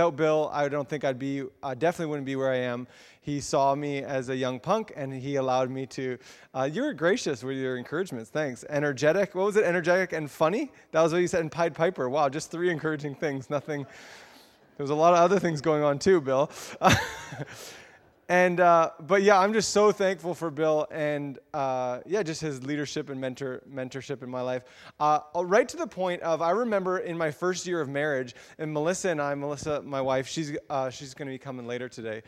Without Bill, I don't think I'd be, I definitely wouldn't be where I am. He saw me as a young punk and he allowed me to, uh, you were gracious with your encouragements. Thanks. Energetic, what was it? Energetic and funny? That was what you said in Pied Piper. Wow, just three encouraging things. Nothing, there was a lot of other things going on too, Bill. And uh, but yeah, I'm just so thankful for Bill and uh, yeah, just his leadership and mentor mentorship in my life. Uh, right to the point of I remember in my first year of marriage, and Melissa and I, Melissa, my wife, she's uh, she's going to be coming later today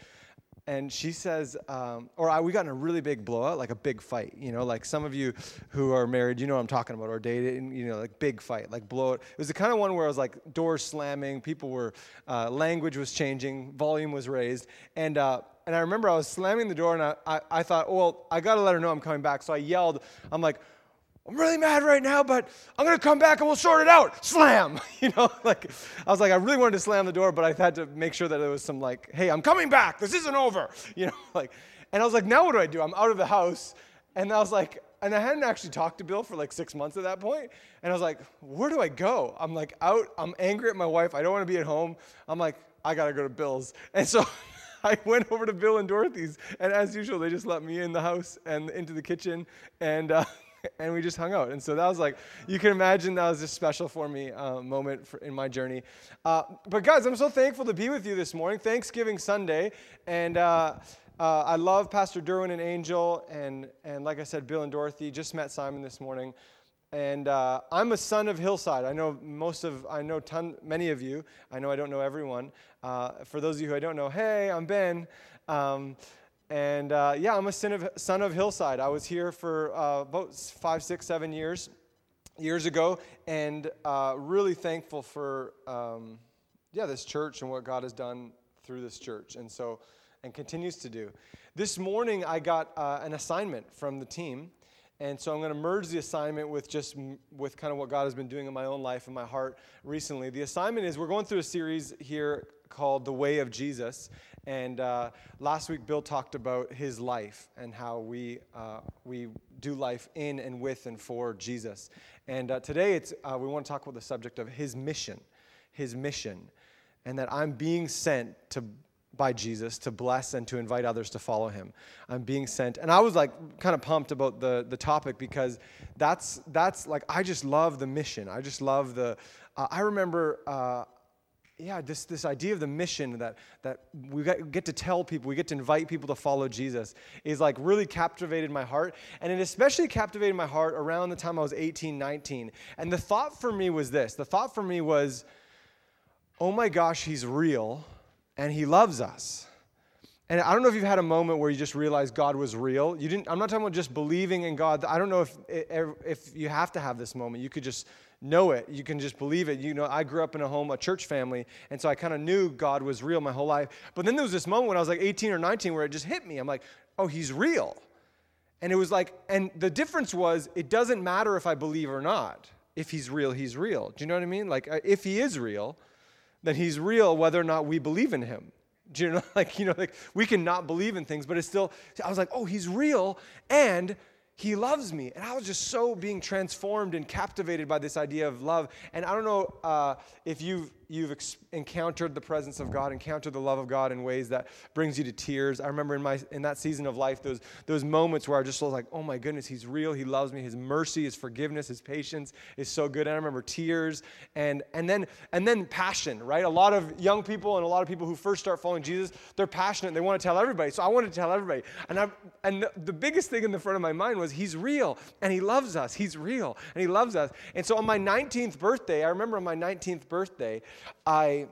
and she says, um, or I, we got in a really big blowout, like a big fight. You know, like some of you who are married, you know what I'm talking about, or dating, you know, like big fight, like blowout. It was the kind of one where I was like doors slamming, people were, uh, language was changing, volume was raised, and uh, and I remember I was slamming the door, and I, I, I thought, oh, well, I got to let her know I'm coming back. So I yelled, I'm like, I'm really mad right now, but I'm gonna come back and we'll sort it out. Slam! You know, like I was like, I really wanted to slam the door, but I had to make sure that there was some like, hey, I'm coming back. This isn't over. You know, like, and I was like, now what do I do? I'm out of the house, and I was like, and I hadn't actually talked to Bill for like six months at that point, and I was like, where do I go? I'm like out. I'm angry at my wife. I don't want to be at home. I'm like, I gotta go to Bill's, and so. I went over to Bill and Dorothy's, and as usual, they just let me in the house and into the kitchen, and uh, and we just hung out. And so that was like, you can imagine that was a special for me uh, moment for, in my journey. Uh, but guys, I'm so thankful to be with you this morning. Thanksgiving Sunday. And uh, uh I love Pastor Derwin and Angel. And, and like I said, Bill and Dorothy. Just met Simon this morning. And uh, I'm a son of Hillside. I know most of, I know ton, many of you. I know I don't know everyone. Uh, for those of you who I don't know, hey, I'm Ben. Um, and uh, yeah, I'm a son of, son of Hillside. I was here for uh, about five, six, seven years, years ago, and uh, really thankful for um, yeah this church and what God has done through this church, and so and continues to do. This morning, I got uh, an assignment from the team. And so I'm going to merge the assignment with just with kind of what God has been doing in my own life and my heart recently. The assignment is we're going through a series here called The Way of Jesus. And uh, last week, Bill talked about his life and how we, uh, we do life in and with and for Jesus. And uh, today, it's, uh, we want to talk about the subject of his mission, his mission, and that I'm being sent to by Jesus to bless and to invite others to follow him. I'm being sent. And I was like kind of pumped about the, the topic because that's, that's like, I just love the mission. I just love the, uh, I remember uh, yeah, this, this idea of the mission that, that we get to tell people, we get to invite people to follow Jesus is like really captivated my heart. And it especially captivated my heart around the time I was 18, 19. And the thought for me was this the thought for me was, oh my gosh, he's real and he loves us. And I don't know if you've had a moment where you just realized God was real. You didn't, I'm not talking about just believing in God. I don't know if, if you have to have this moment. You could just know it. You can just believe it. You know, I grew up in a home, a church family, and so I kind of knew God was real my whole life. But then there was this moment when I was like 18 or 19 where it just hit me. I'm like, oh, he's real. And it was like, and the difference was it doesn't matter if I believe or not. If he's real, he's real. Do you know what I mean? Like, uh, if he is real, then he's real whether or not we believe in him. Do you know, like, you know, like we can not believe in things, but it's still, I was like, oh, he's real. And he loves me. And I was just so being transformed and captivated by this idea of love. And I don't know uh, if you've you've ex- encountered the presence of God, encountered the love of God in ways that brings you to tears. I remember in my in that season of life, those those moments where I just was like, oh my goodness, He's real. He loves me. His mercy, His forgiveness, His patience is so good. And I remember tears and and then and then passion. Right, a lot of young people and a lot of people who first start following Jesus, they're passionate. They want to tell everybody. So I wanted to tell everybody. And I and the, the biggest thing in the front of my mind was He's real and He loves us. He's real and He loves us. And so on my 19th birthday, I remember on my 19th birthday. I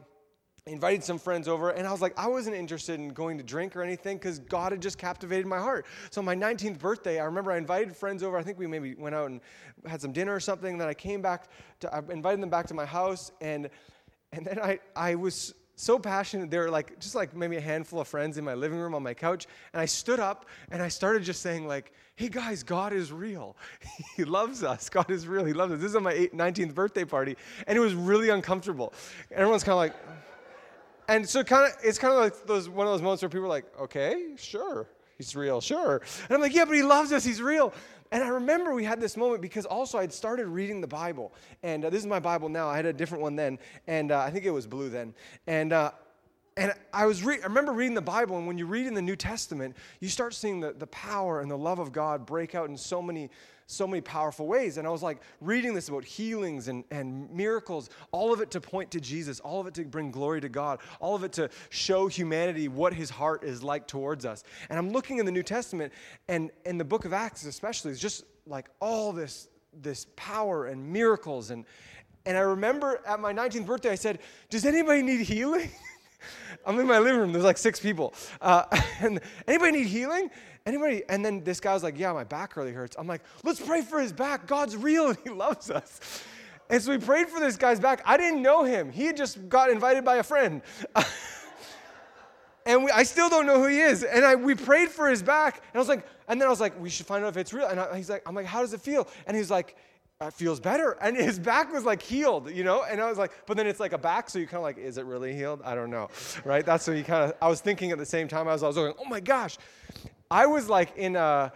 invited some friends over and I was like, I wasn't interested in going to drink or anything because God had just captivated my heart. So, my 19th birthday, I remember I invited friends over. I think we maybe went out and had some dinner or something. Then I came back, to, I invited them back to my house and and then I, I was so passionate. There were like just like maybe a handful of friends in my living room on my couch, and I stood up and I started just saying like, "Hey guys, God is real. he loves us. God is real. He loves us." This is my 19th birthday party, and it was really uncomfortable. Everyone's kind of like, and so kind of it's kind of like those one of those moments where people are like, "Okay, sure." He's real, sure. And I'm like, yeah, but he loves us. He's real. And I remember we had this moment because also I'd started reading the Bible. And uh, this is my Bible now. I had a different one then. And uh, I think it was blue then. And, uh, And I was re- I remember reading the Bible, and when you read in the New Testament, you start seeing the, the power and the love of God break out in so many so many powerful ways. And I was like reading this about healings and, and miracles, all of it to point to Jesus, all of it to bring glory to God, all of it to show humanity what his heart is like towards us. And I'm looking in the New Testament, and in the book of Acts especially, it's just like all this, this power and miracles. And, and I remember at my 19th birthday, I said, Does anybody need healing? I'm in my living room. There's like six people. Uh, and anybody need healing? Anybody? And then this guy was like, Yeah, my back really hurts. I'm like, Let's pray for his back. God's real and he loves us. And so we prayed for this guy's back. I didn't know him. He had just got invited by a friend. and we, I still don't know who he is. And I, we prayed for his back. And I was like, and then I was like, we should find out if it's real. And I, he's like, I'm like, how does it feel? And he's like, it feels better. And his back was like healed, you know? And I was like, but then it's like a back, so you kind of like, is it really healed? I don't know, right? That's what you kind of, I was thinking at the same time, I was, I was going, oh my gosh. I was like in a,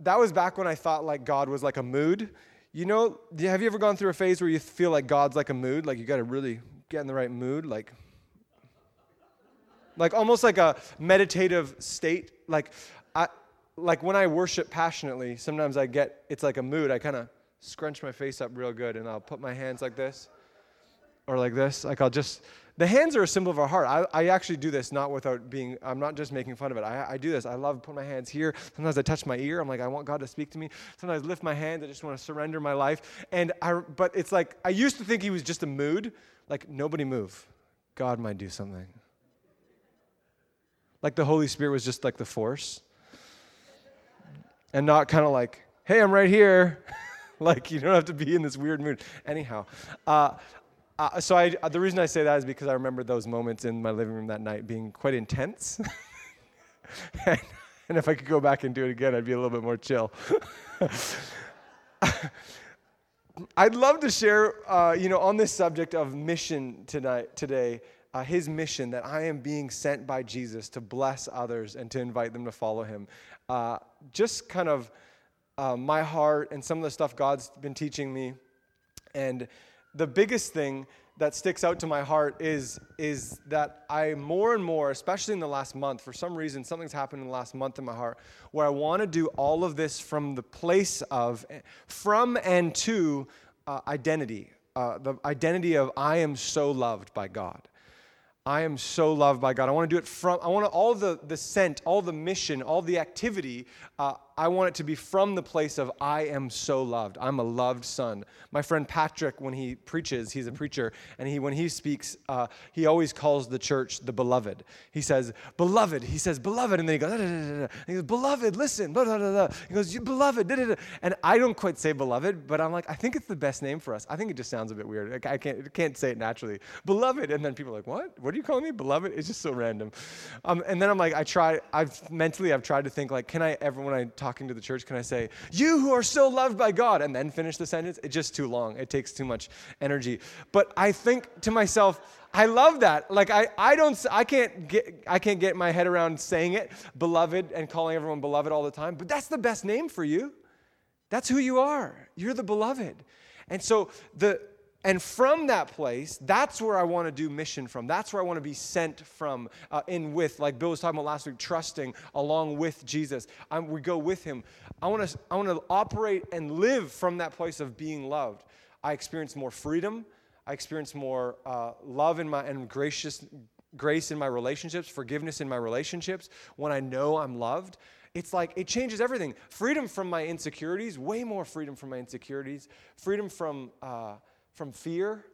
that was back when I thought like God was like a mood. You know, have you ever gone through a phase where you feel like God's like a mood? Like you got to really get in the right mood? Like, like almost like a meditative state. Like, I, like when I worship passionately, sometimes I get, it's like a mood. I kind of, scrunch my face up real good and I'll put my hands like this or like this. Like I'll just, the hands are a symbol of our heart. I, I actually do this not without being, I'm not just making fun of it. I, I do this. I love putting my hands here. Sometimes I touch my ear. I'm like, I want God to speak to me. Sometimes I lift my hands. I just want to surrender my life. And I, but it's like, I used to think he was just a mood. Like, nobody move. God might do something. Like the Holy Spirit was just like the force. And not kind of like, hey, I'm right here. like you don't have to be in this weird mood. Anyhow, uh, uh, so I, uh, the reason I say that is because I remember those moments in my living room that night being quite intense. and, and, if I could go back and do it again, I'd be a little bit more chill. I'd love to share, uh, you know, on this subject of mission tonight, today, uh, his mission that I am being sent by Jesus to bless others and to invite them to follow him. Uh, just kind of uh, my heart and some of the stuff God's been teaching me. And the biggest thing that sticks out to my heart is, is that I more and more, especially in the last month, for some reason, something's happened in the last month in my heart, where I want to do all of this from the place of, from and to uh, identity. Uh, the identity of I am so loved by God. I am so loved by God. I want to do it from, I want all the, the scent, all the mission, all the activity, uh, I want it to be from the place of I am so loved. I'm a loved son. My friend Patrick, when he preaches, he's a preacher, and he when he speaks, uh, he always calls the church the beloved. He says, "Beloved." He says, "Beloved," and then he goes, da, da, da, he goes, "Beloved, listen." He goes, "You beloved," and I don't quite say beloved, but I'm like, I think it's the best name for us. I think it just sounds a bit weird. I can't can't say it naturally. Beloved, and then people are like, "What? What are you calling me, beloved?" It's just so random. Um, and then I'm like, I try. I've mentally, I've tried to think like, can I ever when I talk talking to the church, can I say, You who are so loved by God, and then finish the sentence? It's just too long. It takes too much energy. But I think to myself, I love that. Like I, I don't I can't get I can't get my head around saying it, beloved, and calling everyone beloved all the time. But that's the best name for you. That's who you are. You're the beloved. And so the and from that place, that's where I want to do mission from. That's where I want to be sent from, uh, in with, like Bill was talking about last week, trusting along with Jesus. I'm, we go with him. I want to I want to operate and live from that place of being loved. I experience more freedom. I experience more uh, love in my and gracious grace in my relationships, forgiveness in my relationships when I know I'm loved. It's like it changes everything. Freedom from my insecurities, way more freedom from my insecurities. Freedom from uh, from fear.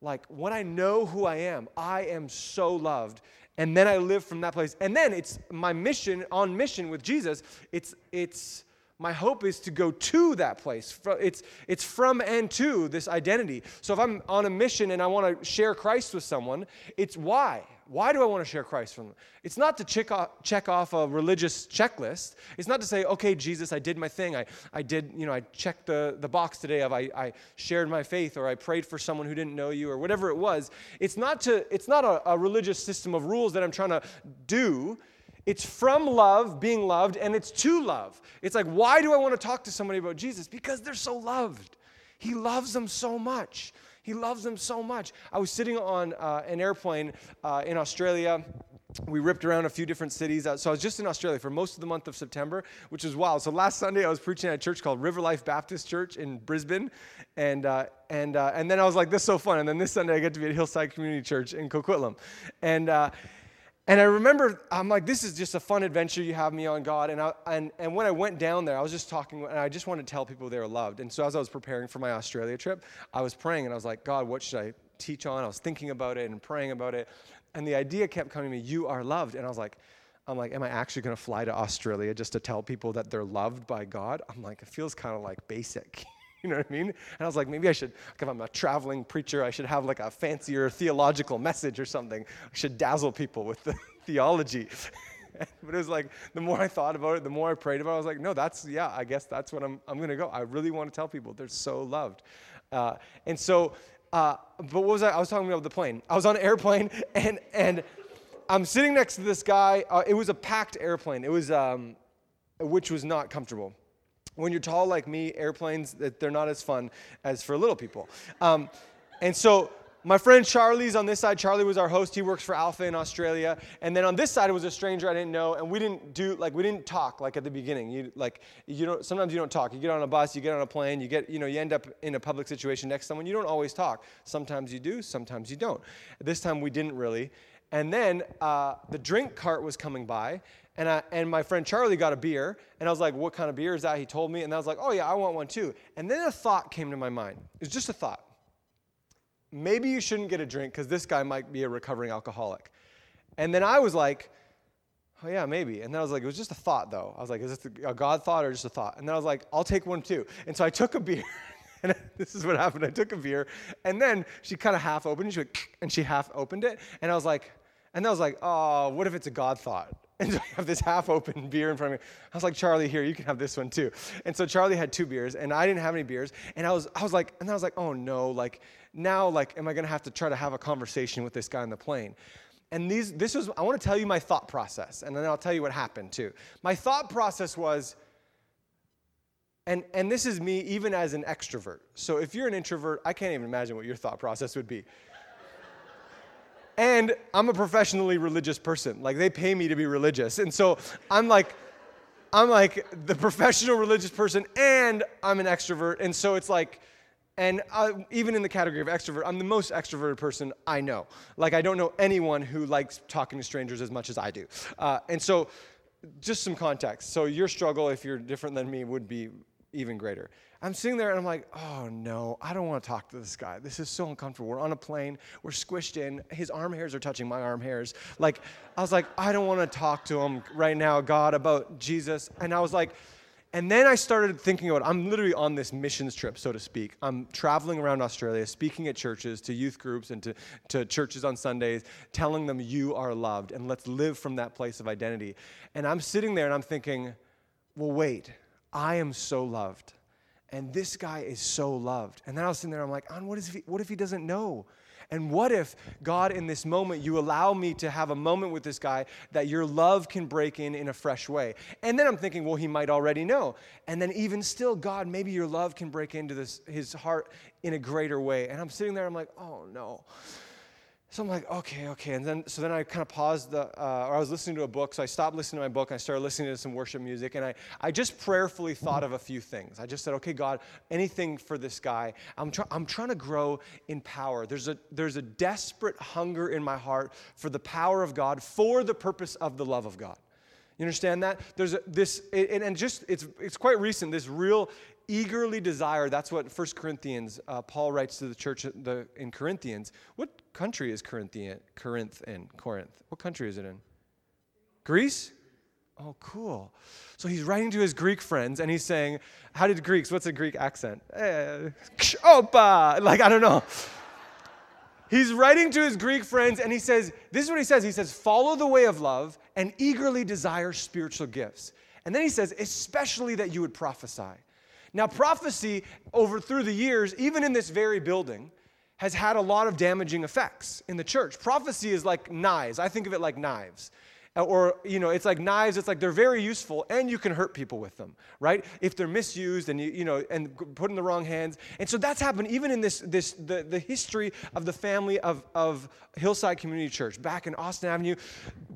Like when I know who I am, I am so loved. And then I live from that place. And then it's my mission on mission with Jesus. It's it's my hope is to go to that place. It's, it's from and to this identity. So if I'm on a mission and I want to share Christ with someone, it's why. Why do I want to share Christ from them? It's not to check off, check off a religious checklist. It's not to say, okay, Jesus, I did my thing. I, I did, you know, I checked the, the box today of I, I shared my faith or I prayed for someone who didn't know you or whatever it was. It's not, to, it's not a, a religious system of rules that I'm trying to do. It's from love, being loved, and it's to love. It's like, why do I want to talk to somebody about Jesus? Because they're so loved. He loves them so much. He loves them so much. I was sitting on uh, an airplane uh, in Australia we ripped around a few different cities. Uh, so I was just in Australia for most of the month of September, which was wild. So last Sunday I was preaching at a church called River Life Baptist Church in Brisbane, and uh, and uh, and then I was like, this is so fun. And then this Sunday I get to be at Hillside Community Church in Coquitlam, and. Uh, and I remember, I'm like, this is just a fun adventure you have me on, God. And, I, and, and when I went down there, I was just talking, and I just wanted to tell people they were loved. And so as I was preparing for my Australia trip, I was praying, and I was like, God, what should I teach on? I was thinking about it and praying about it. And the idea kept coming to me, you are loved. And I was like, I'm like, am I actually going to fly to Australia just to tell people that they're loved by God? I'm like, it feels kind of like basic. you know what I mean? And I was like, maybe I should, if I'm a traveling preacher, I should have like a fancier theological message or something. I should dazzle people with the theology. but it was like, the more I thought about it, the more I prayed about it, I was like, no, that's, yeah, I guess that's what I'm, I'm going to go. I really want to tell people they're so loved. Uh, and so uh, but what was I? I was talking about the plane. I was on an airplane, and and I'm sitting next to this guy. Uh, it was a packed airplane. It was, um, which was not comfortable. When you're tall like me, airplanes they're not as fun as for little people. Um, and so my friend Charlie's on this side. Charlie was our host. He works for Alpha in Australia. And then on this side was a stranger I didn't know, and we didn't do like we didn't talk like at the beginning. You like you don't sometimes you don't talk. You get on a bus, you get on a plane, you get you know you end up in a public situation next to someone. You don't always talk. Sometimes you do, sometimes you don't. This time we didn't really. And then uh, the drink cart was coming by, and, I, and my friend Charlie got a beer, and I was like, What kind of beer is that? He told me, and I was like, Oh, yeah, I want one too. And then a thought came to my mind. It was just a thought maybe you shouldn't get a drink because this guy might be a recovering alcoholic. And then I was like, oh yeah, maybe. And then I was like, it was just a thought though. I was like, is this a God thought or just a thought? And then I was like, I'll take one too. And so I took a beer. and this is what happened. I took a beer, and then she kind of half opened. It. She went, and she half opened it, and I was like, and I was like, oh, what if it's a God thought? And so I have this half open beer in front of me. I was like, Charlie, here, you can have this one too. And so Charlie had two beers, and I didn't have any beers. And I was, I was like, and I was like, oh no, like now, like, am I gonna have to try to have a conversation with this guy on the plane? And these, this was, I wanna tell you my thought process, and then I'll tell you what happened too. My thought process was, and, and this is me even as an extrovert. So if you're an introvert, I can't even imagine what your thought process would be. And I'm a professionally religious person. Like they pay me to be religious. And so I'm like, I'm like the professional religious person and I'm an extrovert. And so it's like, and uh, even in the category of extrovert, I'm the most extroverted person I know. Like, I don't know anyone who likes talking to strangers as much as I do. Uh, and so, just some context. So, your struggle, if you're different than me, would be even greater. I'm sitting there and I'm like, oh no, I don't want to talk to this guy. This is so uncomfortable. We're on a plane, we're squished in. His arm hairs are touching my arm hairs. Like, I was like, I don't want to talk to him right now, God, about Jesus. And I was like, and then I started thinking about I'm literally on this missions trip, so to speak. I'm traveling around Australia, speaking at churches, to youth groups, and to, to churches on Sundays, telling them you are loved, and let's live from that place of identity. And I'm sitting there and I'm thinking, well, wait, I am so loved and this guy is so loved. And then I was sitting there, I'm like, what, if he, what if he doesn't know? And what if, God, in this moment, you allow me to have a moment with this guy that your love can break in in a fresh way? And then I'm thinking, well, he might already know. And then, even still, God, maybe your love can break into this, his heart in a greater way. And I'm sitting there, I'm like, oh no. So I'm like, okay, okay. And then, so then I kind of paused the, uh, or I was listening to a book. So I stopped listening to my book I started listening to some worship music. And I, I just prayerfully thought of a few things. I just said, okay, God, anything for this guy. I'm, try- I'm trying to grow in power. There's a, there's a desperate hunger in my heart for the power of God for the purpose of the love of God. You understand that? There's a, this, and just, it's, it's quite recent, this real eagerly desire. That's what 1 Corinthians, uh, Paul writes to the church the, in Corinthians. What country is Corinthian, Corinth in? Corinth. What country is it in? Greece? Oh, cool. So he's writing to his Greek friends and he's saying, How did Greeks, what's a Greek accent? Eh, opa! Like, I don't know. He's writing to his Greek friends and he says, This is what he says. He says, Follow the way of love and eagerly desire spiritual gifts. And then he says, Especially that you would prophesy. Now, prophecy over through the years, even in this very building, has had a lot of damaging effects in the church. Prophecy is like knives. I think of it like knives. Or you know it's like knives it's like they're very useful and you can hurt people with them right? If they're misused and you, you know and put in the wrong hands. And so that's happened even in this this the, the history of the family of, of hillside community church back in austin avenue.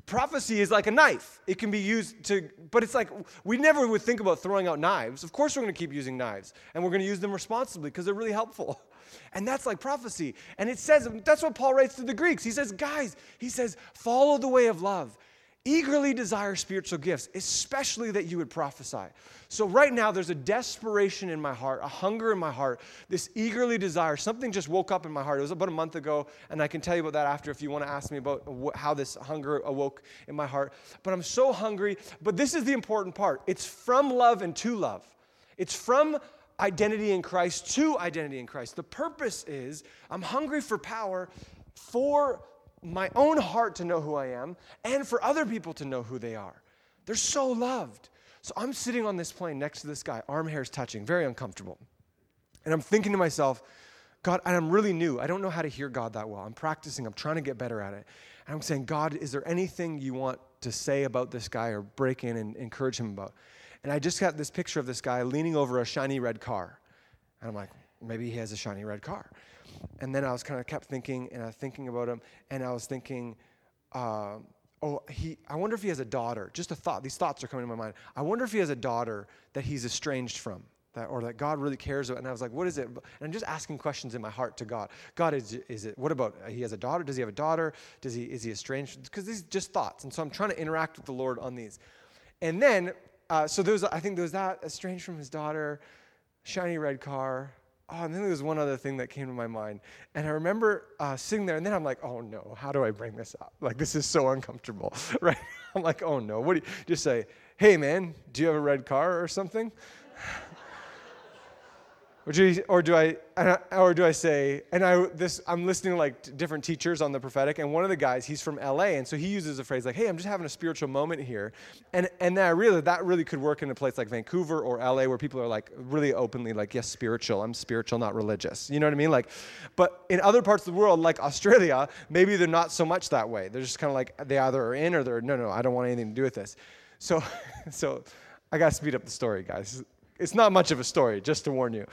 Prophecy is like a knife. It can be used to but it's like we never would think about throwing out knives. Of course we're going to keep using knives and we're going to use them responsibly because they're really helpful. And that's like prophecy. And it says that's what paul writes to the greeks. He says guys he says follow the way of love eagerly desire spiritual gifts, especially that you would prophesy. So, right now, there's a desperation in my heart, a hunger in my heart, this eagerly desire. Something just woke up in my heart. It was about a month ago, and I can tell you about that after if you want to ask me about how this hunger awoke in my heart. But I'm so hungry. But this is the important part it's from love and to love. It's from identity in Christ to identity in Christ. The purpose is I'm hungry for power for my own heart to know who I am and for other people to know who they are. They're so loved. So I'm sitting on this plane next to this guy, arm hairs touching, very uncomfortable. And I'm thinking to myself, God, and I'm really new. I don't know how to hear God that well. I'm practicing, I'm trying to get better at it. And I'm saying, God, is there anything you want to say about this guy or break in and encourage him about? And I just got this picture of this guy leaning over a shiny red car. And I'm like, maybe he has a shiny red car and then I was kind of kept thinking, and I was thinking about him, and I was thinking, uh, oh, he. I wonder if he has a daughter. Just a thought. These thoughts are coming to my mind. I wonder if he has a daughter that he's estranged from. That, or that God really cares about. And I was like, what is it? And I'm just asking questions in my heart to God. God, is, is it, what about, he has a daughter? Does he have a daughter? Does he, is he estranged? Because these are just thoughts. And so I'm trying to interact with the Lord on these. And then, uh, so there was, I think there was that, estranged from his daughter, shiny red car, oh, and then there was one other thing that came to my mind. And I remember uh, sitting there, and then I'm like, oh no, how do I bring this up? Like, this is so uncomfortable, right? I'm like, oh no. What do you just say? Hey, man, do you have a red car or something? Or do, or do I, or do I say, and I this I'm listening to like different teachers on the prophetic, and one of the guys he's from L.A. and so he uses a phrase like, "Hey, I'm just having a spiritual moment here," and and then I really that really could work in a place like Vancouver or L.A. where people are like really openly like, "Yes, spiritual. I'm spiritual, not religious." You know what I mean? Like, but in other parts of the world, like Australia, maybe they're not so much that way. They're just kind of like they either are in or they're no, no, I don't want anything to do with this. So, so I got to speed up the story, guys. It's not much of a story, just to warn you.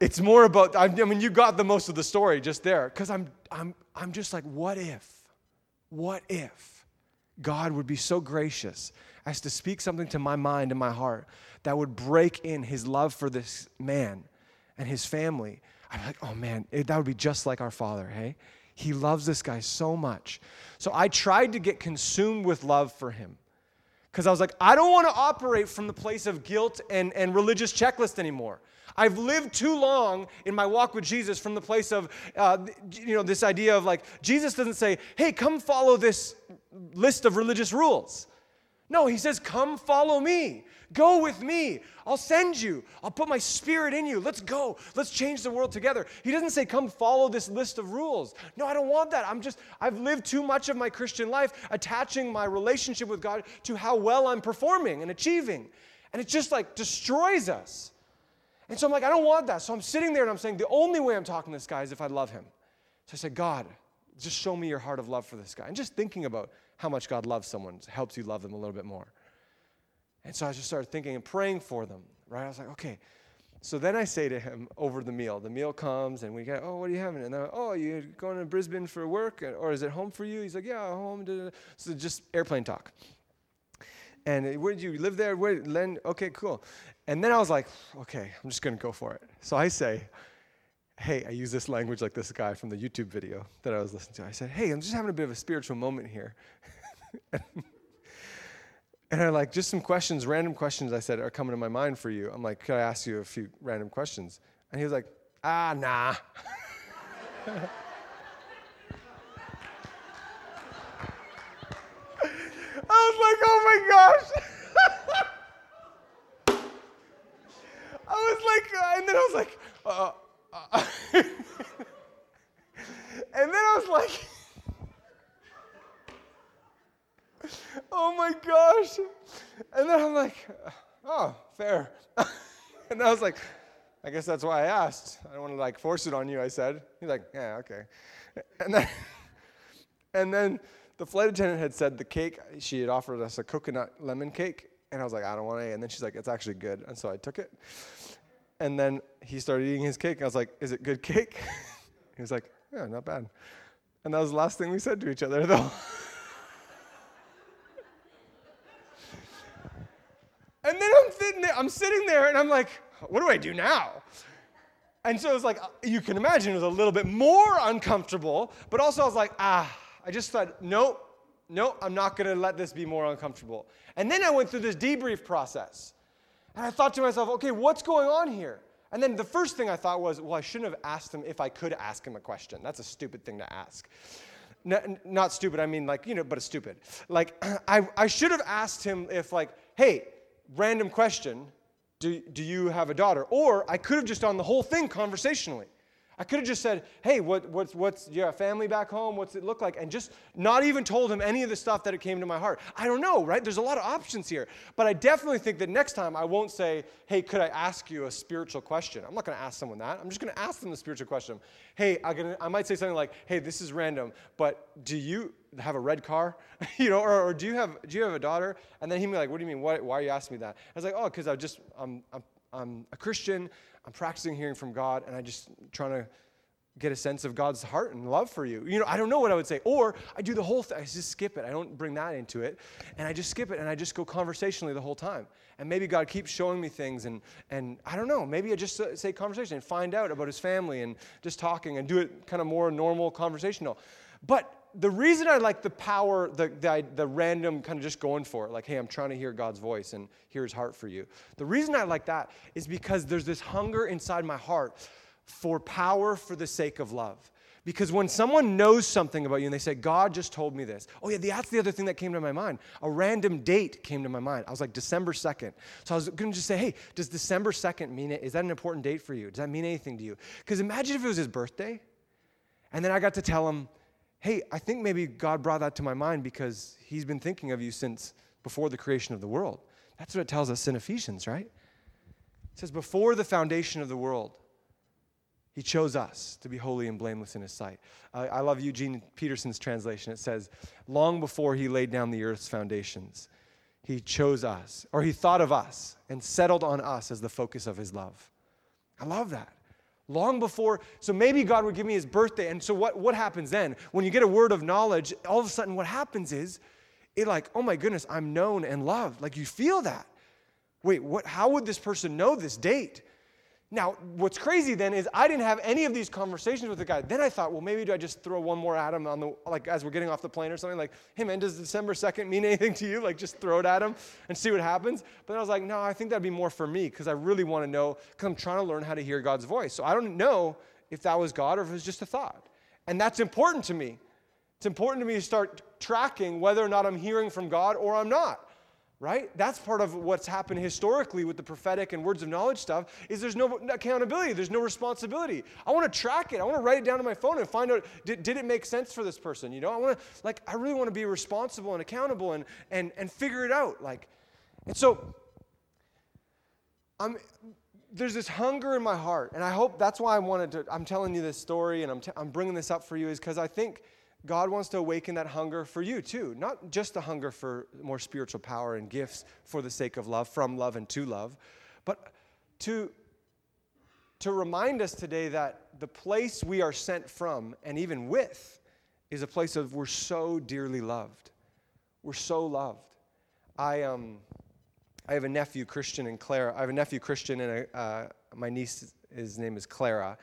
It's more about, I mean, you got the most of the story just there, because I'm, I'm, I'm just like, what if? What if God would be so gracious as to speak something to my mind and my heart that would break in his love for this man and his family? I'm like, oh man, it, that would be just like our father, hey? He loves this guy so much. So I tried to get consumed with love for him because I was like, I don't want to operate from the place of guilt and, and religious checklist anymore. I've lived too long in my walk with Jesus from the place of, uh, you know, this idea of like, Jesus doesn't say, hey, come follow this list of religious rules. No, he says, come follow me. Go with me. I'll send you. I'll put my spirit in you. Let's go. Let's change the world together. He doesn't say, come follow this list of rules. No, I don't want that. I'm just, I've lived too much of my Christian life attaching my relationship with God to how well I'm performing and achieving. And it just like destroys us. And so I'm like, I don't want that. So I'm sitting there and I'm saying, the only way I'm talking to this guy is if I love him. So I said, God, just show me your heart of love for this guy. And just thinking about how much God loves someone helps you love them a little bit more. And so I just started thinking and praying for them, right? I was like, okay. So then I say to him over the meal, the meal comes and we get, oh, what are you having? And then, oh, you going to Brisbane for work? Or is it home for you? He's like, yeah, home. So just airplane talk. And where did you live there? Where, Len? Okay, cool. And then I was like, okay, I'm just going to go for it. So I say, hey, I use this language like this guy from the YouTube video that I was listening to. I said, hey, I'm just having a bit of a spiritual moment here. and I'm like, just some questions, random questions I said are coming to my mind for you. I'm like, could I ask you a few random questions? And he was like, ah, nah. I was like, oh my gosh. I was like, and then I was like, uh, uh, and then I was like, oh my gosh. And then I'm like, oh, fair. and I was like, I guess that's why I asked. I don't want to like force it on you, I said. He's like, yeah, okay. And then, and then the flight attendant had said the cake, she had offered us a coconut lemon cake. And I was like, I don't want any. And then she's like, it's actually good. And so I took it. And then he started eating his cake. I was like, is it good cake? he was like, yeah, not bad. And that was the last thing we said to each other, though. and then I'm sitting there, I'm sitting there and I'm like, what do I do now? And so it was like, you can imagine it was a little bit more uncomfortable, but also I was like, ah, I just thought, nope, nope, I'm not gonna let this be more uncomfortable. And then I went through this debrief process. And I thought to myself, okay, what's going on here? And then the first thing I thought was, well, I shouldn't have asked him if I could ask him a question. That's a stupid thing to ask. Not stupid, I mean, like, you know, but it's stupid. Like, I, I should have asked him if, like, hey, random question, do, do you have a daughter? Or I could have just done the whole thing conversationally. I could have just said, hey, what, what's, what's your family back home? What's it look like? And just not even told him any of the stuff that it came to my heart. I don't know, right? There's a lot of options here. But I definitely think that next time I won't say, hey, could I ask you a spiritual question? I'm not going to ask someone that. I'm just going to ask them the spiritual question. Hey, gonna, I might say something like, hey, this is random, but do you have a red car? you know, or, or, do, you have, do you have a daughter? And then he'd be like, what do you mean? Why, why are you asking me that? I was like, oh, because I just, I'm, I'm, I'm a Christian. I'm practicing hearing from God, and I just trying to get a sense of God's heart and love for you. You know, I don't know what I would say. Or I do the whole thing, I just skip it. I don't bring that into it. And I just skip it and I just go conversationally the whole time. And maybe God keeps showing me things and and I don't know, maybe I just uh, say conversation and find out about his family and just talking and do it kind of more normal conversational. But the reason I like the power, the, the, the, random kind of just going for it, like, hey, I'm trying to hear God's voice and hear his heart for you. The reason I like that is because there's this hunger inside my heart for power for the sake of love. Because when someone knows something about you and they say, God just told me this, oh, yeah, that's the other thing that came to my mind. A random date came to my mind. I was like, December 2nd. So I was going to just say, hey, does December 2nd mean it? Is that an important date for you? Does that mean anything to you? Because imagine if it was his birthday and then I got to tell him, hey, I think maybe God brought that to my mind because he's been thinking of you since before the creation of the world. That's what it tells us in Ephesians, right? It says, before the foundation of the world, he chose us to be holy and blameless in His sight. Uh, I love Eugene Peterson's translation. It says, Long before He laid down the earth's foundations, He chose us, or He thought of us and settled on us as the focus of His love. I love that. Long before, so maybe God would give me His birthday. And so what, what happens then? When you get a word of knowledge, all of a sudden what happens is, it like, oh my goodness, I'm known and loved. Like you feel that. Wait, what, how would this person know this date? Now, what's crazy then is I didn't have any of these conversations with the guy. Then I thought, well, maybe do I just throw one more at him on the like as we're getting off the plane or something? Like, hey man, does December 2nd mean anything to you? Like just throw it at him and see what happens. But then I was like, no, I think that'd be more for me because I really want to know, because I'm trying to learn how to hear God's voice. So I don't know if that was God or if it was just a thought. And that's important to me. It's important to me to start tracking whether or not I'm hearing from God or I'm not right? That's part of what's happened historically with the prophetic and words of knowledge stuff is there's no accountability there's no responsibility. I want to track it i want to write it down on my phone and find out did, did it make sense for this person you know? I want to like i really want to be responsible and accountable and and and figure it out like. And so i'm there's this hunger in my heart and i hope that's why i wanted to i'm telling you this story and i'm, t- I'm bringing this up for you is because i think God wants to awaken that hunger for you too. Not just a hunger for more spiritual power and gifts for the sake of love, from love and to love, but to, to remind us today that the place we are sent from and even with is a place of we're so dearly loved. We're so loved. I, um, I have a nephew, Christian and Clara. I have a nephew, Christian, and a, uh, my niece, his name is Clara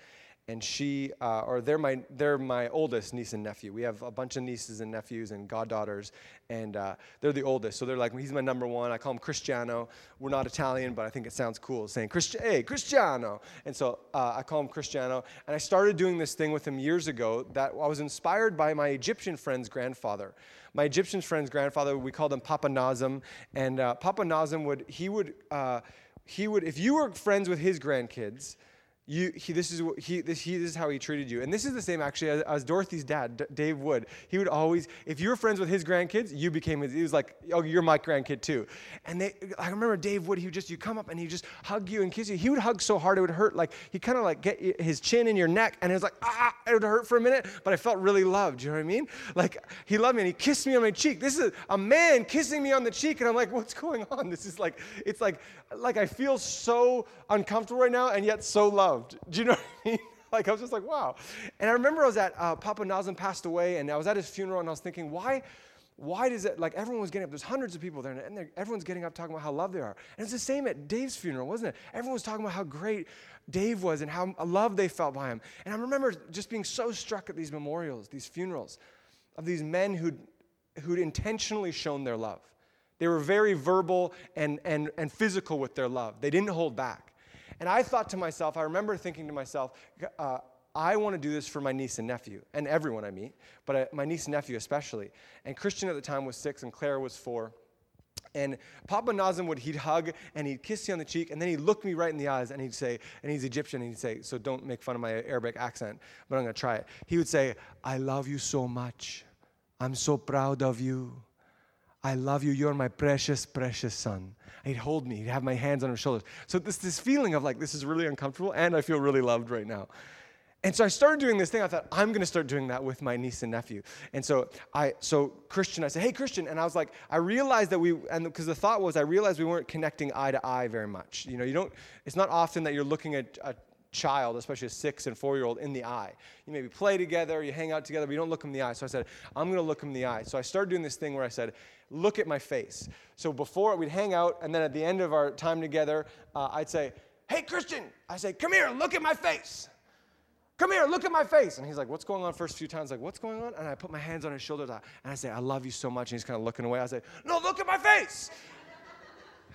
and she, uh, or they're my, they're my oldest niece and nephew. We have a bunch of nieces and nephews and goddaughters, and uh, they're the oldest. So they're like, he's my number one. I call him Cristiano. We're not Italian, but I think it sounds cool saying, Christi- hey, Cristiano. And so uh, I call him Cristiano. And I started doing this thing with him years ago that I was inspired by my Egyptian friend's grandfather. My Egyptian friend's grandfather, we called him Papa Nazim. And uh, Papa Nazim would, he would, uh, he would, if you were friends with his grandkids, you, he, this is what he, this, he, this is how he treated you, and this is the same actually as, as Dorothy's dad, D- Dave Wood. He would always, if you were friends with his grandkids, you became his. He was like, oh, you're my grandkid too. And they, I remember Dave Wood. He would just, you come up and he just hug you and kiss you. He would hug so hard it would hurt. Like he kind of like get his chin in your neck, and it was like ah, it would hurt for a minute, but I felt really loved. You know what I mean? Like he loved me and he kissed me on my cheek. This is a man kissing me on the cheek, and I'm like, what's going on? This is like, it's like, like I feel so uncomfortable right now, and yet so loved. Do you know? What I mean? Like I was just like, wow. And I remember I was at uh, Papa Nazim passed away, and I was at his funeral, and I was thinking, why? Why does it, like everyone was getting up, there's hundreds of people there, and everyone's getting up talking about how loved they are. And it's the same at Dave's funeral, wasn't it? Everyone was talking about how great Dave was and how loved they felt by him. And I remember just being so struck at these memorials, these funerals, of these men who'd, who'd intentionally shown their love. They were very verbal and, and, and physical with their love. They didn't hold back. And I thought to myself, I remember thinking to myself, uh, I want to do this for my niece and nephew, and everyone I meet, but I, my niece and nephew especially. And Christian at the time was six, and Claire was four. And Papa Nazim would, he'd hug and he'd kiss you on the cheek, and then he'd look me right in the eyes and he'd say, and he's Egyptian, and he'd say, so don't make fun of my Arabic accent, but I'm gonna try it. He would say, I love you so much. I'm so proud of you. I love you. You're my precious, precious son. he'd hold me. He'd have my hands on his shoulders. So this, this feeling of like, this is really uncomfortable, and I feel really loved right now. And so I started doing this thing. I thought, I'm going to start doing that with my niece and nephew. And so I, so Christian, I said, hey, Christian. And I was like, I realized that we, and because the thought was, I realized we weren't connecting eye to eye very much. You know, you don't, it's not often that you're looking at a child, especially a six and four year old, in the eye. You maybe play together, you hang out together, but you don't look them in the eye. So I said, I'm going to look them in the eye. So I started doing this thing where I said, look at my face. So before we'd hang out, and then at the end of our time together, uh, I'd say, Hey, Christian, I say, Come here, look at my face. Come here, look at my face. And he's like, What's going on? First few times, like, What's going on? And I put my hands on his shoulders and I say, I love you so much. And he's kind of looking away. I say, No, look at my face.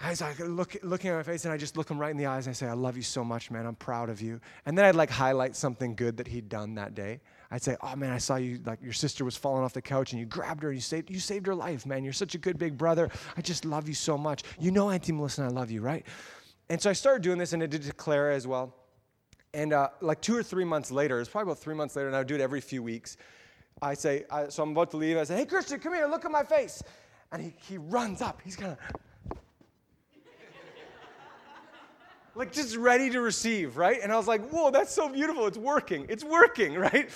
He's like look, looking at my face, and I just look him right in the eyes and I say, I love you so much, man. I'm proud of you. And then I'd like highlight something good that he'd done that day. I'd say, "Oh man, I saw you like your sister was falling off the couch and you grabbed her and you saved you saved her life, man. You're such a good big brother. I just love you so much. You know, Auntie Melissa, I love you, right?" And so I started doing this, and I did to Clara as well. And uh, like two or three months later, it's probably about three months later, and I would do it every few weeks. I say, I, so I'm about to leave. I say, "Hey, Christian, come here, look at my face." And he, he runs up. He's kind of like just ready to receive, right? And I was like, whoa, that's so beautiful. It's working. It's working, right?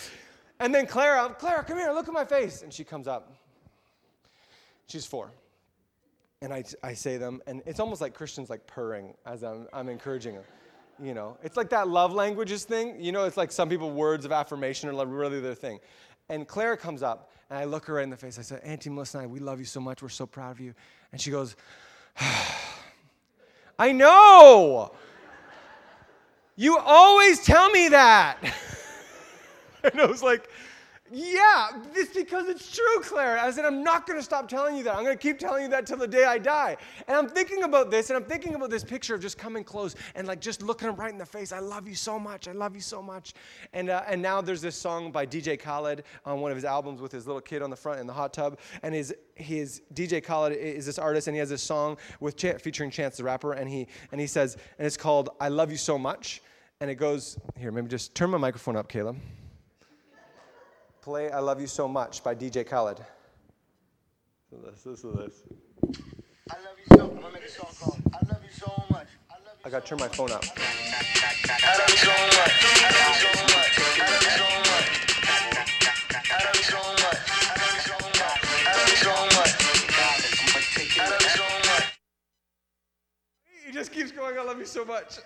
And then Clara, Clara, come here, look at my face. And she comes up. She's four. And I, I say them, and it's almost like Christians like purring as I'm, I'm encouraging them. You know, it's like that love languages thing. You know, it's like some people words of affirmation are really their thing. And Clara comes up, and I look her right in the face. I said, Auntie Melissa and I, we love you so much. We're so proud of you. And she goes, I know. You always tell me that. and I was like, yeah, it's because it's true, Claire. I said, I'm not going to stop telling you that. I'm going to keep telling you that till the day I die. And I'm thinking about this, and I'm thinking about this picture of just coming close and like just looking him right in the face. I love you so much. I love you so much. And uh, and now there's this song by DJ Khaled on one of his albums with his little kid on the front in the hot tub. And his his DJ Khaled is this artist, and he has this song with Ch- featuring Chance the Rapper, and he and he says, and it's called "I Love You So Much." And it goes here. Maybe just turn my microphone up, Caleb play I Love You So Much by DJ Khaled. So this, this this. I love you so I'm gonna make a song called I love you so much. I, love you I gotta turn my phone up. I love you so much. I love you so much. I love you so much. I love you so much. I love you so much. I love you so much. I love you so much. He just keeps going, I love you so much.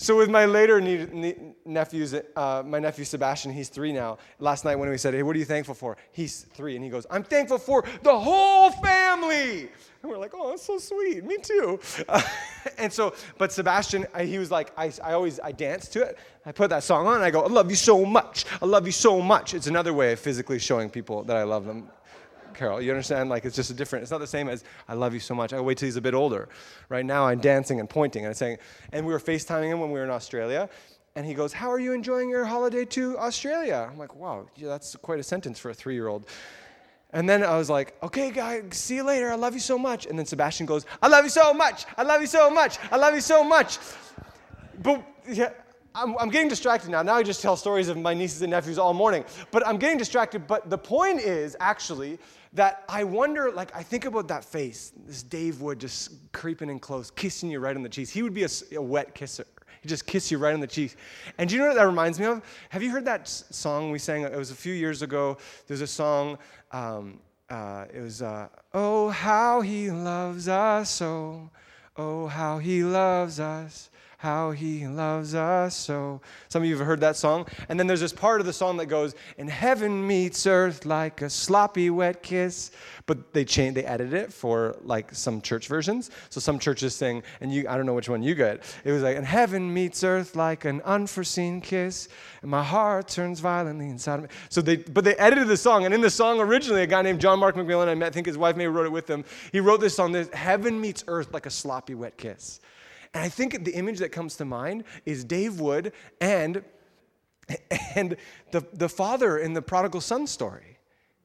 So with my later ne- ne- nephews, uh, my nephew Sebastian, he's three now. Last night when we said, "Hey, what are you thankful for?" He's three, and he goes, "I'm thankful for the whole family." And we're like, "Oh, that's so sweet. Me too." Uh, and so, but Sebastian, I, he was like, I, I always I dance to it. I put that song on, I go, "I love you so much. I love you so much." It's another way of physically showing people that I love them. Carol. You understand? Like it's just a different. It's not the same as I love you so much. I wait till he's a bit older. Right now, I'm dancing and pointing and saying. And we were FaceTiming him when we were in Australia, and he goes, "How are you enjoying your holiday to Australia?" I'm like, "Wow, yeah, that's quite a sentence for a three-year-old." And then I was like, okay, guy, see you later. I love you so much. And then Sebastian goes, I love you so much. I love you so much. I love you so much. But yeah, I'm, I'm getting distracted now. Now I just tell stories of my nieces and nephews all morning. But I'm getting distracted. But the point is actually that I wonder, like, I think about that face, this Dave Wood just creeping in close, kissing you right on the cheeks. He would be a, a wet kisser. He'd just kiss you right on the cheek. And do you know what that reminds me of? Have you heard that song we sang? It was a few years ago. There's a song, um, uh, it was, uh, Oh, how he loves us so. Oh, how he loves us how he loves us so. Some of you have heard that song. And then there's this part of the song that goes, And heaven meets earth like a sloppy wet kiss. But they changed, they edited it for like some church versions. So some churches sing, and you, I don't know which one you get. It was like, And heaven meets earth like an unforeseen kiss, and my heart turns violently inside of me. So they, but they edited the song. And in the song originally, a guy named John Mark McMillan, I met, I think his wife maybe wrote it with him. He wrote this song, this, Heaven meets earth like a sloppy wet kiss. And I think the image that comes to mind is Dave Wood and, and the, the father in the prodigal son story.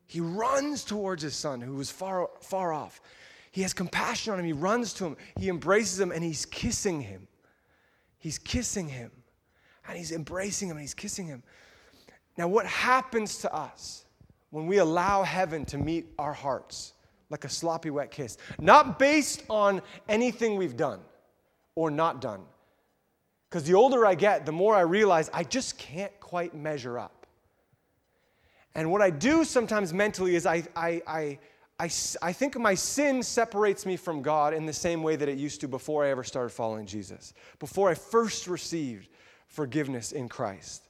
He runs towards his son who was far, far off. He has compassion on him. He runs to him. He embraces him and he's kissing him. He's kissing him. And he's embracing him and he's kissing him. Now, what happens to us when we allow heaven to meet our hearts like a sloppy wet kiss? Not based on anything we've done or not done. Because the older I get, the more I realize I just can't quite measure up. And what I do sometimes mentally is I, I, I, I, I think my sin separates me from God in the same way that it used to before I ever started following Jesus, before I first received forgiveness in Christ.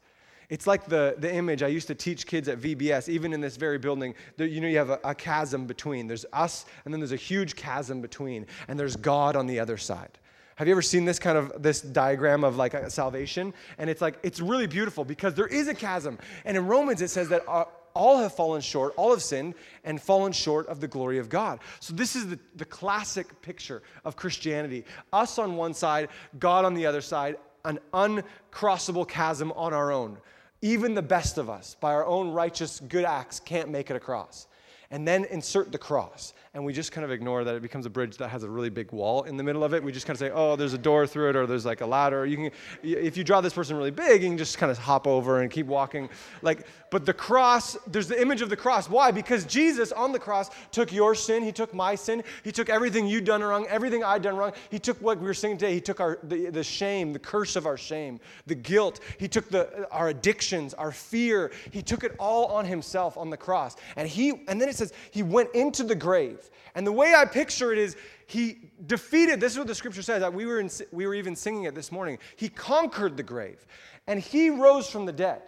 It's like the, the image I used to teach kids at VBS, even in this very building. You know, you have a, a chasm between. There's us, and then there's a huge chasm between, and there's God on the other side. Have you ever seen this kind of this diagram of like salvation? And it's like it's really beautiful because there is a chasm. And in Romans it says that uh, all have fallen short, all have sinned and fallen short of the glory of God. So this is the, the classic picture of Christianity. Us on one side, God on the other side, an uncrossable chasm on our own. Even the best of us, by our own righteous good acts, can't make it across and then insert the cross. And we just kind of ignore that it becomes a bridge that has a really big wall in the middle of it. We just kind of say, oh, there's a door through it, or there's like a ladder. You can, if you draw this person really big, you can just kind of hop over and keep walking. Like, but the cross, there's the image of the cross. Why? Because Jesus on the cross took your sin, He took my sin, He took everything you'd done wrong, everything I'd done wrong. He took what we were singing today. He took our the, the shame, the curse of our shame, the guilt. He took the our addictions, our fear. He took it all on Himself on the cross. And He, and then it says he went into the grave. And the way I picture it is he defeated, this is what the scripture says. We, were in, we were even singing it this morning. He conquered the grave and he rose from the dead.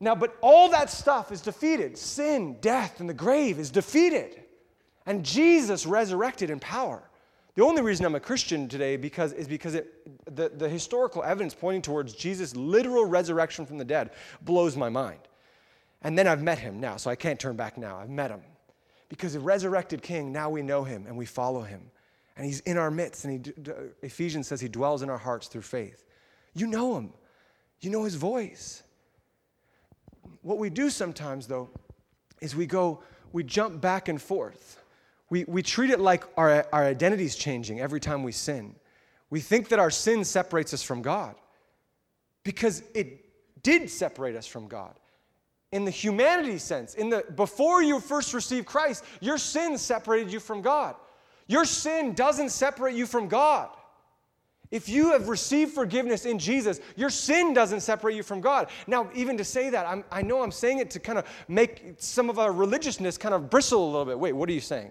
Now, but all that stuff is defeated. Sin, death, and the grave is defeated. And Jesus resurrected in power. The only reason I'm a Christian today because, is because it, the, the historical evidence pointing towards Jesus' literal resurrection from the dead blows my mind. And then I've met him now, so I can't turn back now. I've met him. Because the resurrected king, now we know him and we follow him. And he's in our midst, and he, Ephesians says he dwells in our hearts through faith. You know him, you know his voice. What we do sometimes, though, is we go, we jump back and forth. We, we treat it like our, our identity is changing every time we sin. We think that our sin separates us from God because it did separate us from God in the humanity sense, in the before you first received Christ, your sin separated you from God. Your sin doesn't separate you from God. If you have received forgiveness in Jesus, your sin doesn't separate you from God. Now, even to say that, I'm, i know I'm saying it to kind of make some of our religiousness kind of bristle a little bit. Wait, what are you saying?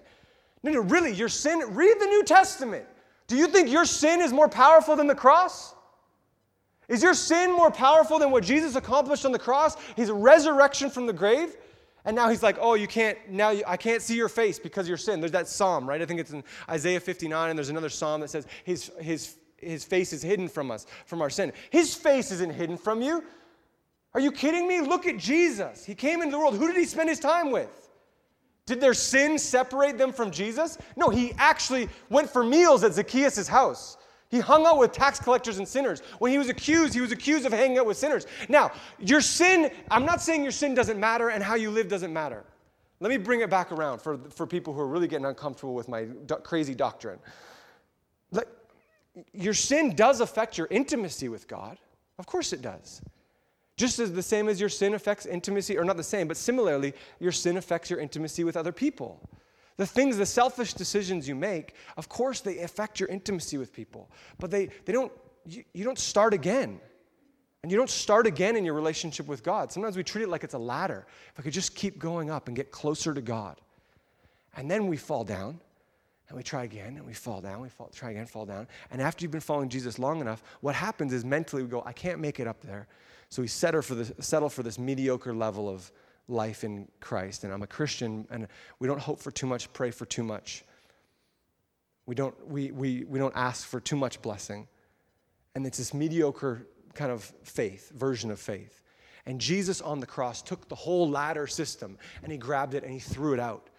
No, no, really, your sin, read the New Testament. Do you think your sin is more powerful than the cross? Is your sin more powerful than what Jesus accomplished on the cross? His resurrection from the grave? And now he's like, oh, you can't, now you, I can't see your face because of your sin. There's that psalm, right? I think it's in Isaiah 59, and there's another psalm that says his, his, his face is hidden from us, from our sin. His face isn't hidden from you. Are you kidding me? Look at Jesus. He came into the world. Who did he spend his time with? Did their sin separate them from Jesus? No, he actually went for meals at Zacchaeus' house. He hung out with tax collectors and sinners. When he was accused, he was accused of hanging out with sinners. Now, your sin, I'm not saying your sin doesn't matter and how you live doesn't matter. Let me bring it back around for, for people who are really getting uncomfortable with my do- crazy doctrine. Like, your sin does affect your intimacy with God. Of course it does. Just as the same as your sin affects intimacy, or not the same, but similarly, your sin affects your intimacy with other people. The things, the selfish decisions you make, of course, they affect your intimacy with people, but they, they don't, you, you don't start again. And you don't start again in your relationship with God. Sometimes we treat it like it's a ladder. If I could just keep going up and get closer to God. And then we fall down and we try again and we fall down, we fall, try again, fall down. And after you've been following Jesus long enough, what happens is mentally we go, I can't make it up there. So we settle for this, settle for this mediocre level of life in Christ. And I'm a Christian and we don't hope for too much, pray for too much. We don't, we, we, we don't ask for too much blessing. And it's this mediocre kind of faith, version of faith. And Jesus on the cross took the whole ladder system and he grabbed it and he threw it out.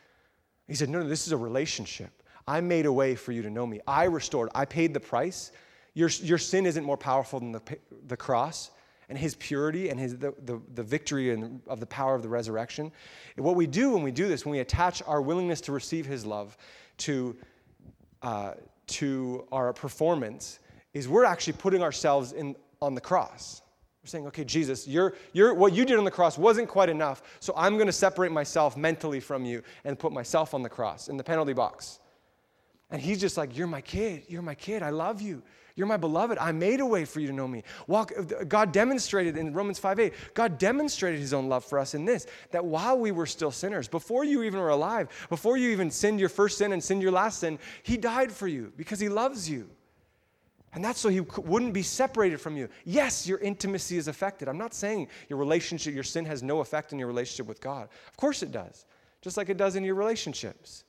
He said, No, no, this is a relationship. I made a way for you to know me. I restored. I paid the price. Your, your sin isn't more powerful than the, the cross and his purity and his, the, the, the victory and of the power of the resurrection. What we do when we do this, when we attach our willingness to receive his love to, uh, to our performance, is we're actually putting ourselves in on the cross. We're saying, okay, Jesus, you're, you're, what you did on the cross wasn't quite enough, so I'm going to separate myself mentally from you and put myself on the cross in the penalty box. And he's just like, You're my kid. You're my kid. I love you. You're my beloved. I made a way for you to know me. Walk, God demonstrated in Romans 5 8, God demonstrated his own love for us in this that while we were still sinners, before you even were alive, before you even sinned your first sin and sinned your last sin, he died for you because he loves you. And that's so he wouldn't be separated from you. Yes, your intimacy is affected. I'm not saying your relationship, your sin has no effect in your relationship with God. Of course it does, just like it does in your relationships.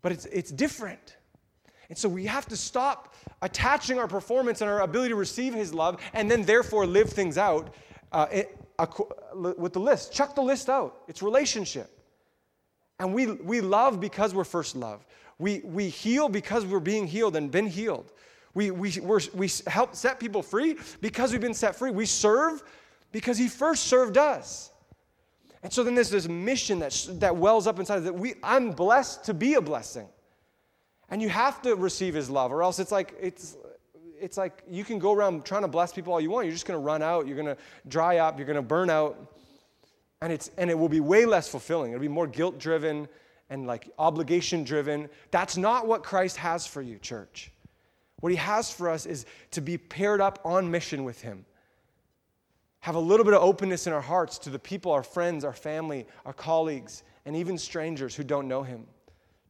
But it's, it's different. And so we have to stop attaching our performance and our ability to receive his love and then therefore live things out uh, it, with the list. Chuck the list out. It's relationship. And we, we love because we're first loved. We, we heal because we're being healed and been healed. We, we, we're, we help set people free because we've been set free. We serve because He first served us. And so then there's this mission that, that wells up inside that we, I'm blessed to be a blessing. And you have to receive His love, or else it's like, it's, it's like you can go around trying to bless people all you want. You're just going to run out. You're going to dry up. You're going to burn out. And, it's, and it will be way less fulfilling. It'll be more guilt driven and like obligation driven. That's not what Christ has for you, church. What he has for us is to be paired up on mission with him. Have a little bit of openness in our hearts to the people, our friends, our family, our colleagues, and even strangers who don't know him.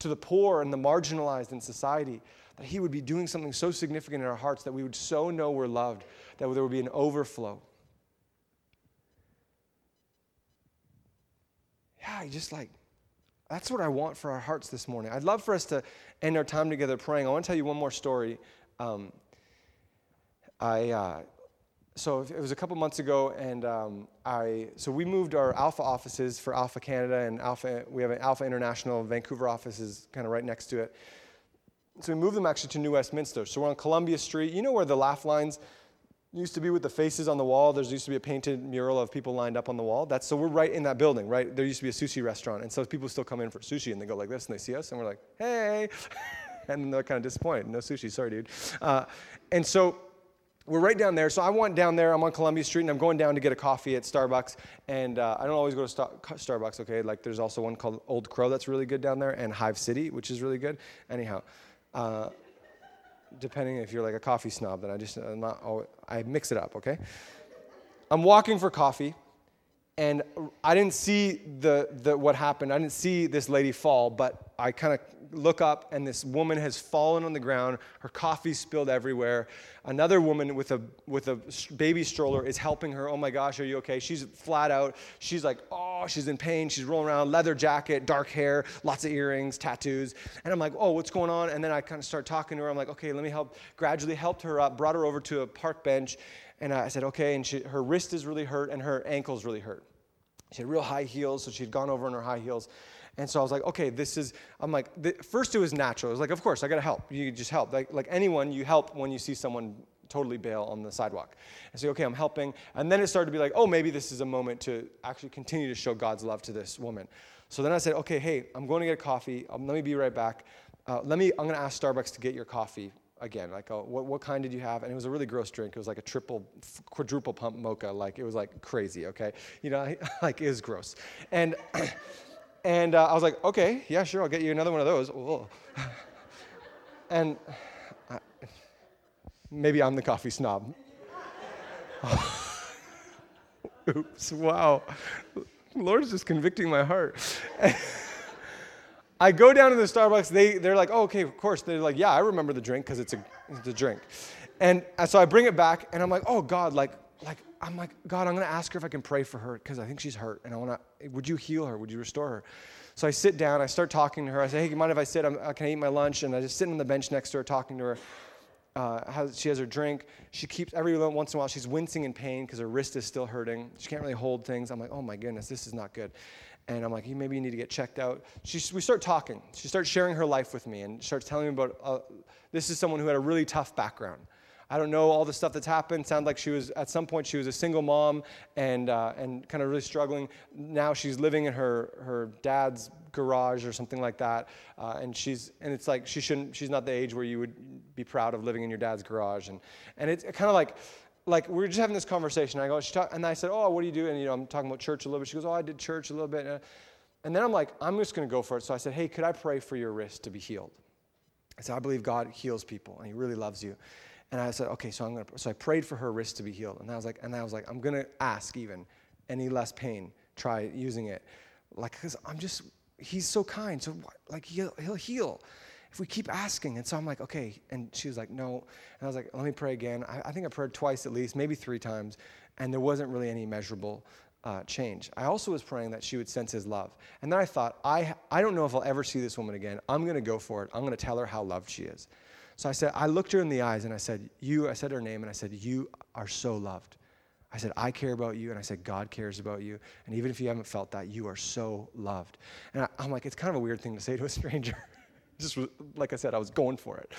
To the poor and the marginalized in society, that he would be doing something so significant in our hearts that we would so know we're loved, that there would be an overflow. Yeah, just like, that's what I want for our hearts this morning. I'd love for us to end our time together praying. I want to tell you one more story um, I, uh, so it was a couple months ago, and um, I, so we moved our Alpha offices for Alpha Canada and Alpha, we have an Alpha International Vancouver office is kind of right next to it. So we moved them actually to New Westminster. So we're on Columbia Street. You know where the laugh lines used to be with the faces on the wall. There used to be a painted mural of people lined up on the wall. That's so we're right in that building, right? There used to be a sushi restaurant, and so people still come in for sushi, and they go like this, and they see us, and we're like, "Hey." and they're kind of disappointed. No sushi, sorry, dude. Uh, and so we're right down there. So I went down there. I'm on Columbia Street, and I'm going down to get a coffee at Starbucks. And uh, I don't always go to Star- Starbucks. Okay, like there's also one called Old Crow that's really good down there, and Hive City, which is really good. Anyhow. Uh, depending if you're like a coffee snob, then I just I'm not always, I mix it up, okay? I'm walking for coffee, and I didn't see the, the what happened. I didn't see this lady fall, but I kind of look up and this woman has fallen on the ground. Her coffee spilled everywhere. Another woman with a with a baby stroller is helping her. Oh my gosh, are you okay? She's flat out. She's like, oh, she's in pain. She's rolling around, leather jacket, dark hair, lots of earrings, tattoos. And I'm like, oh, what's going on? And then I kind of start talking to her. I'm like, okay, let me help. Gradually helped her up, brought her over to a park bench, and I said, okay. And she, her wrist is really hurt and her ankle's really hurt. She had real high heels, so she'd gone over in her high heels. And so I was like, okay, this is, I'm like, the, first it was natural. It was like, of course, I gotta help. You just help. Like, like anyone, you help when you see someone totally bail on the sidewalk. And say, okay, I'm helping. And then it started to be like, oh, maybe this is a moment to actually continue to show God's love to this woman. So then I said, okay, hey, I'm going to get a coffee. Um, let me be right back. Uh, let me, I'm to ask Starbucks to get your coffee again. Like, oh, what, what kind did you have? And it was a really gross drink. It was like a triple, quadruple pump mocha. Like, it was like crazy, okay? You know, like, it was gross. And, and uh, I was like, okay, yeah, sure, I'll get you another one of those. and I, maybe I'm the coffee snob. Oops, wow. Lord's just convicting my heart. I go down to the Starbucks. They, they're like, oh, okay, of course. They're like, yeah, I remember the drink because it's a, it's a drink. And so I bring it back, and I'm like, oh, God, like, like I'm like, God, I'm going to ask her if I can pray for her because I think she's hurt. And I want to, would you heal her? Would you restore her? So I sit down, I start talking to her. I say, hey, you mind if I sit? I'm, uh, can I eat my lunch? And I just sit on the bench next to her talking to her. Uh, has, she has her drink. She keeps, every once in a while, she's wincing in pain because her wrist is still hurting. She can't really hold things. I'm like, oh my goodness, this is not good. And I'm like, maybe you need to get checked out. She, we start talking. She starts sharing her life with me and starts telling me about uh, this is someone who had a really tough background. I don't know all the stuff that's happened. Sounds like she was at some point she was a single mom and uh, and kind of really struggling. Now she's living in her her dad's garage or something like that, uh, and she's and it's like she shouldn't. She's not the age where you would be proud of living in your dad's garage, and and it's kind of like like we are just having this conversation. I go, she talk, and I said, "Oh, what do you do?" And you know, I'm talking about church a little bit. She goes, "Oh, I did church a little bit." And uh, then I'm like, "I'm just going to go for it." So I said, "Hey, could I pray for your wrist to be healed?" I said, "I believe God heals people, and He really loves you." And I said, "Okay, so I'm going to." So I prayed for her wrist to be healed, and I was like, and I was like, "I'm going to ask even any less pain. Try using it, like, because I'm just." He's so kind, so like he'll, he'll heal if we keep asking. And so I'm like, okay. And she was like, no. And I was like, let me pray again. I, I think I prayed twice at least, maybe three times. And there wasn't really any measurable uh, change. I also was praying that she would sense his love. And then I thought, I, I don't know if I'll ever see this woman again. I'm going to go for it. I'm going to tell her how loved she is. So I said, I looked her in the eyes and I said, You, I said her name and I said, You are so loved. I said, I care about you. And I said, God cares about you. And even if you haven't felt that, you are so loved. And I, am like, it's kind of a weird thing to say to a stranger just like I said, I was going for it.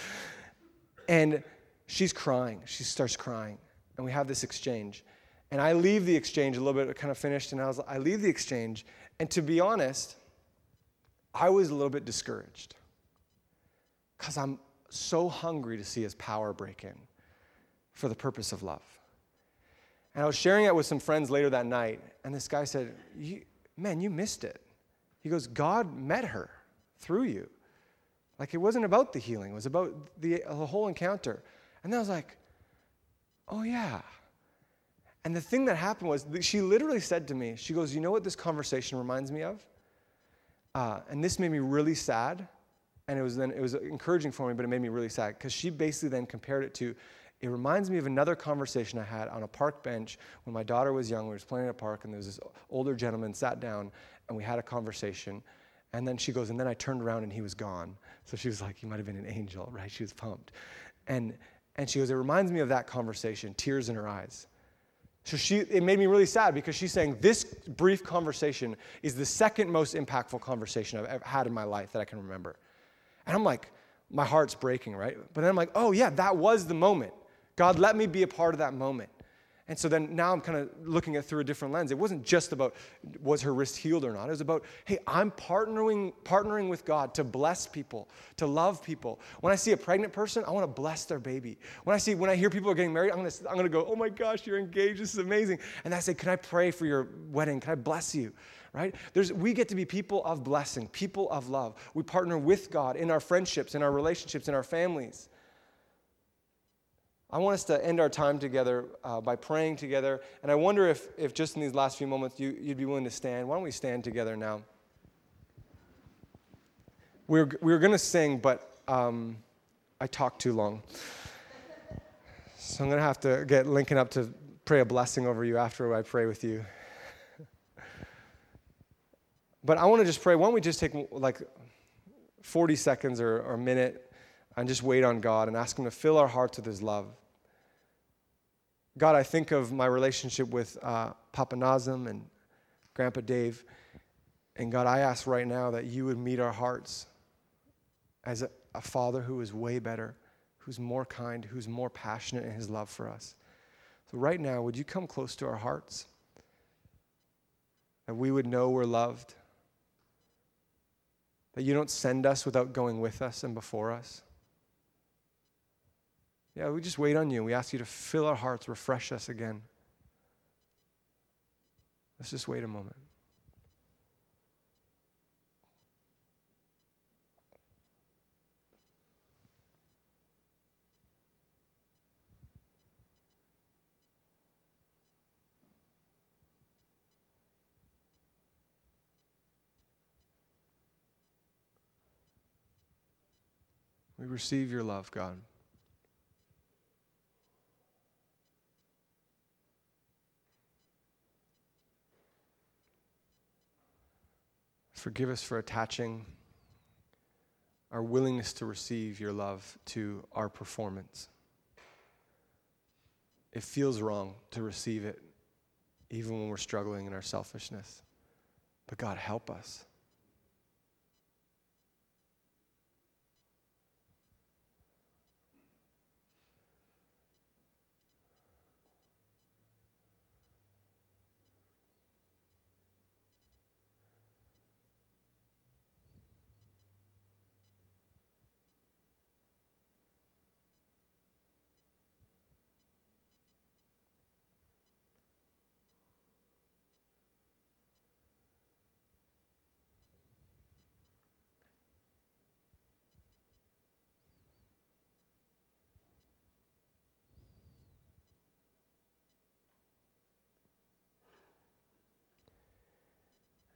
And she's crying. She starts crying. And we have this exchange. And I leave the exchange a little bit kind of finished, and I was I leave the exchange, and to be honest, I was a little bit discouraged. Because I'm so hungry to see his power break in for the purpose of love. And I was sharing it with some friends later that night, and this guy said, Man, you missed it. He goes, God met her through you. Like it wasn't about the healing, it was about the, the whole encounter. And then I was like, oh yeah. And the thing that happened was she literally said to me, she goes, you know what this conversation reminds me of? Uh, and this made me really sad. And it was then it was encouraging for me, but it made me really sad because she basically then compared it to it reminds me of another conversation I had on a park bench when my daughter was young. We were playing in a park, and there was this older gentleman sat down, and we had a conversation. And then she goes, and then I turned around and he was gone. So she was like, he might have been an angel, right? She was pumped. And, and she goes, it reminds me of that conversation, tears in her eyes. So she, it made me really sad because she's saying this brief conversation is the second most impactful conversation I've ever had in my life that I can remember. And I'm like, my heart's breaking, right? But then I'm like, oh yeah, that was the moment. God, let me be a part of that moment. And so then now I'm kind of looking at through a different lens. It wasn't just about was her wrist healed or not. It was about, hey, I'm partnering, partnering with God to bless people, to love people. When I see a pregnant person, I want to bless their baby. When I see, when I hear people are getting married, I'm to, I'm to go, oh my gosh, you're engaged. This is amazing. And I say, can I pray for your wedding? Can I bless you? Right? There's, we get to be people of blessing, people of love. We partner with God in our friendships, in our relationships, in our families. I want us to end our time together uh, by praying together. And I wonder if, if just in these last few moments you, would be willing to stand. Why don't we stand together now? We were, we were going to sing, but um, I talked too long. So I'm going to have to get Lincoln up to pray a blessing over you after I pray with you. but I want to just pray. Why don't we just take like 40 seconds or, or a minute and just wait on God and ask Him to fill our hearts with His love. God, I think of my relationship with uh, Papa Nazim and Grandpa Dave. And God, I ask right now that you would meet our hearts as a, a father who is way better, who's more kind, who's more passionate in his love for us. So, right now, would you come close to our hearts? That we would know we're loved. That you don't send us without going with us and before us. Yeah, we just wait on you. We ask you to fill our hearts, refresh us again. Let's just wait a moment. We receive your love, God. Forgive us for attaching our willingness to receive your love to our performance. It feels wrong to receive it, even when we're struggling in our selfishness. But God, help us.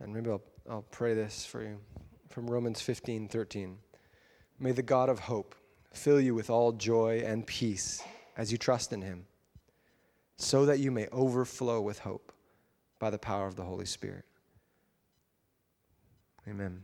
And maybe I'll, I'll pray this for you from Romans 15 13. May the God of hope fill you with all joy and peace as you trust in him, so that you may overflow with hope by the power of the Holy Spirit. Amen.